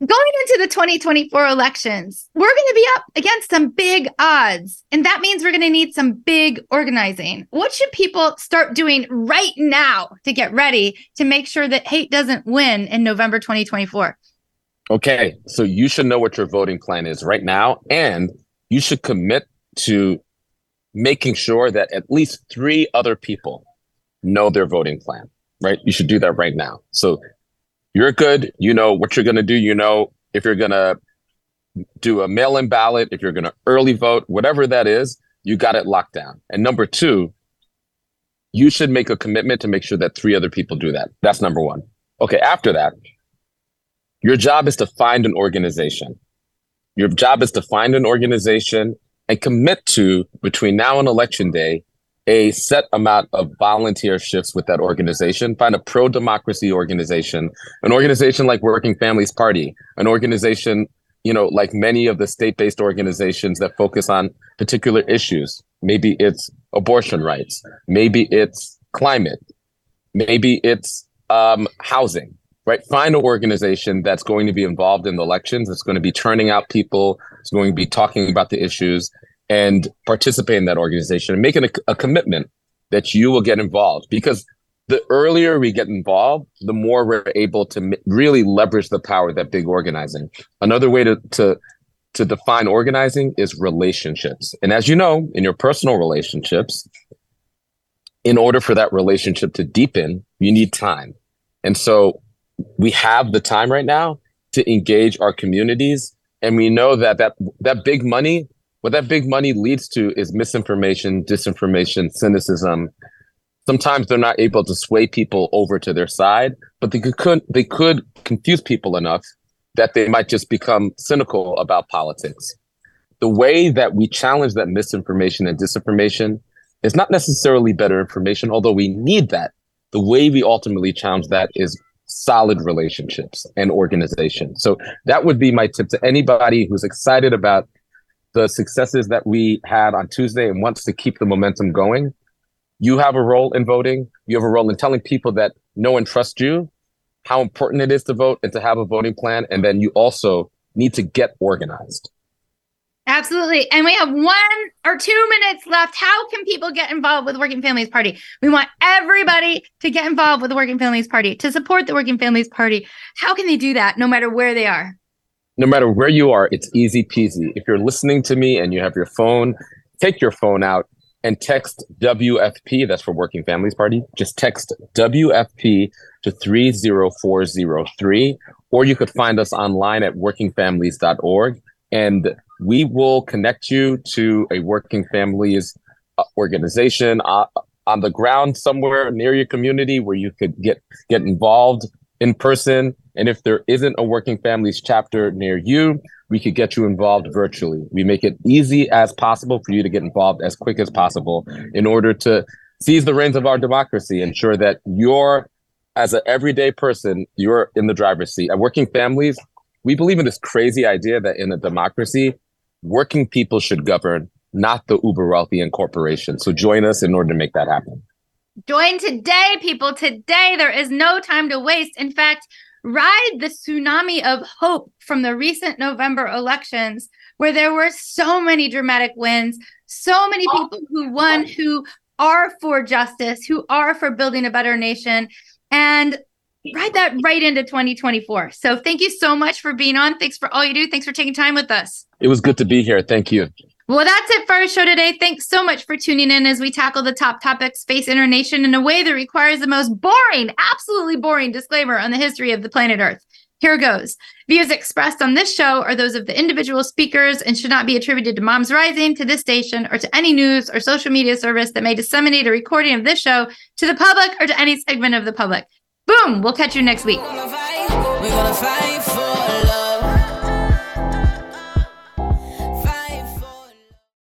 Going into the 2024 elections, we're going to be up against some big odds, and that means we're going to need some big organizing. What should people start doing right now to get ready to make sure that hate doesn't win in November 2024? Okay, so you should know what your voting plan is right now, and you should commit to making sure that at least three other people know their voting plan, right? You should do that right now. So you're good. You know what you're going to do. You know if you're going to do a mail in ballot, if you're going to early vote, whatever that is, you got it locked down. And number two, you should make a commitment to make sure that three other people do that. That's number one. Okay, after that, your job is to find an organization. Your job is to find an organization and commit to, between now and election day, a set amount of volunteer shifts with that organization. Find a pro democracy organization, an organization like Working Families Party, an organization, you know, like many of the state based organizations that focus on particular issues. Maybe it's abortion rights, maybe it's climate, maybe it's um, housing, right? Find an organization that's going to be involved in the elections, that's going to be turning out people, it's going to be talking about the issues and participate in that organization and making a, a commitment that you will get involved because the earlier we get involved, the more we're able to really leverage the power that big organizing. Another way to, to to define organizing is relationships. And as you know, in your personal relationships, in order for that relationship to deepen, you need time. And so we have the time right now to engage our communities. And we know that that, that big money, what that big money leads to is misinformation, disinformation, cynicism. Sometimes they're not able to sway people over to their side, but they could they could confuse people enough that they might just become cynical about politics. The way that we challenge that misinformation and disinformation is not necessarily better information, although we need that. The way we ultimately challenge that is solid relationships and organization. So that would be my tip to anybody who's excited about the successes that we had on Tuesday and wants to keep the momentum going. You have a role in voting. You have a role in telling people that no one trusts you, how important it is to vote and to have a voting plan. And then you also need to get organized. Absolutely. And we have one or two minutes left. How can people get involved with Working Families Party? We want everybody to get involved with the Working Families Party, to support the Working Families Party. How can they do that no matter where they are? No matter where you are, it's easy peasy. If you're listening to me and you have your phone, take your phone out and text WFP, that's for Working Families Party. Just text WFP to 30403, or you could find us online at workingfamilies.org. And we will connect you to a Working Families uh, organization uh, on the ground somewhere near your community where you could get get involved in person. And if there isn't a Working Families chapter near you, we could get you involved virtually. We make it easy as possible for you to get involved as quick as possible in order to seize the reins of our democracy, ensure that you're, as an everyday person, you're in the driver's seat. At Working Families, we believe in this crazy idea that in a democracy, working people should govern, not the uber wealthy and corporations. So join us in order to make that happen. Join today, people. Today, there is no time to waste. In fact, ride the tsunami of hope from the recent November elections, where there were so many dramatic wins, so many oh people who won who are for justice, who are for building a better nation, and ride that right into 2024. So thank you so much for being on. Thanks for all you do. Thanks for taking time with us. It was good to be here. Thank you. Well, that's it for our show today. Thanks so much for tuning in as we tackle the top topics facing our nation in a way that requires the most boring, absolutely boring disclaimer on the history of the planet Earth. Here goes. Views expressed on this show are those of the individual speakers and should not be attributed to Moms Rising, to this station, or to any news or social media service that may disseminate a recording of this show to the public or to any segment of the public. Boom! We'll catch you next week.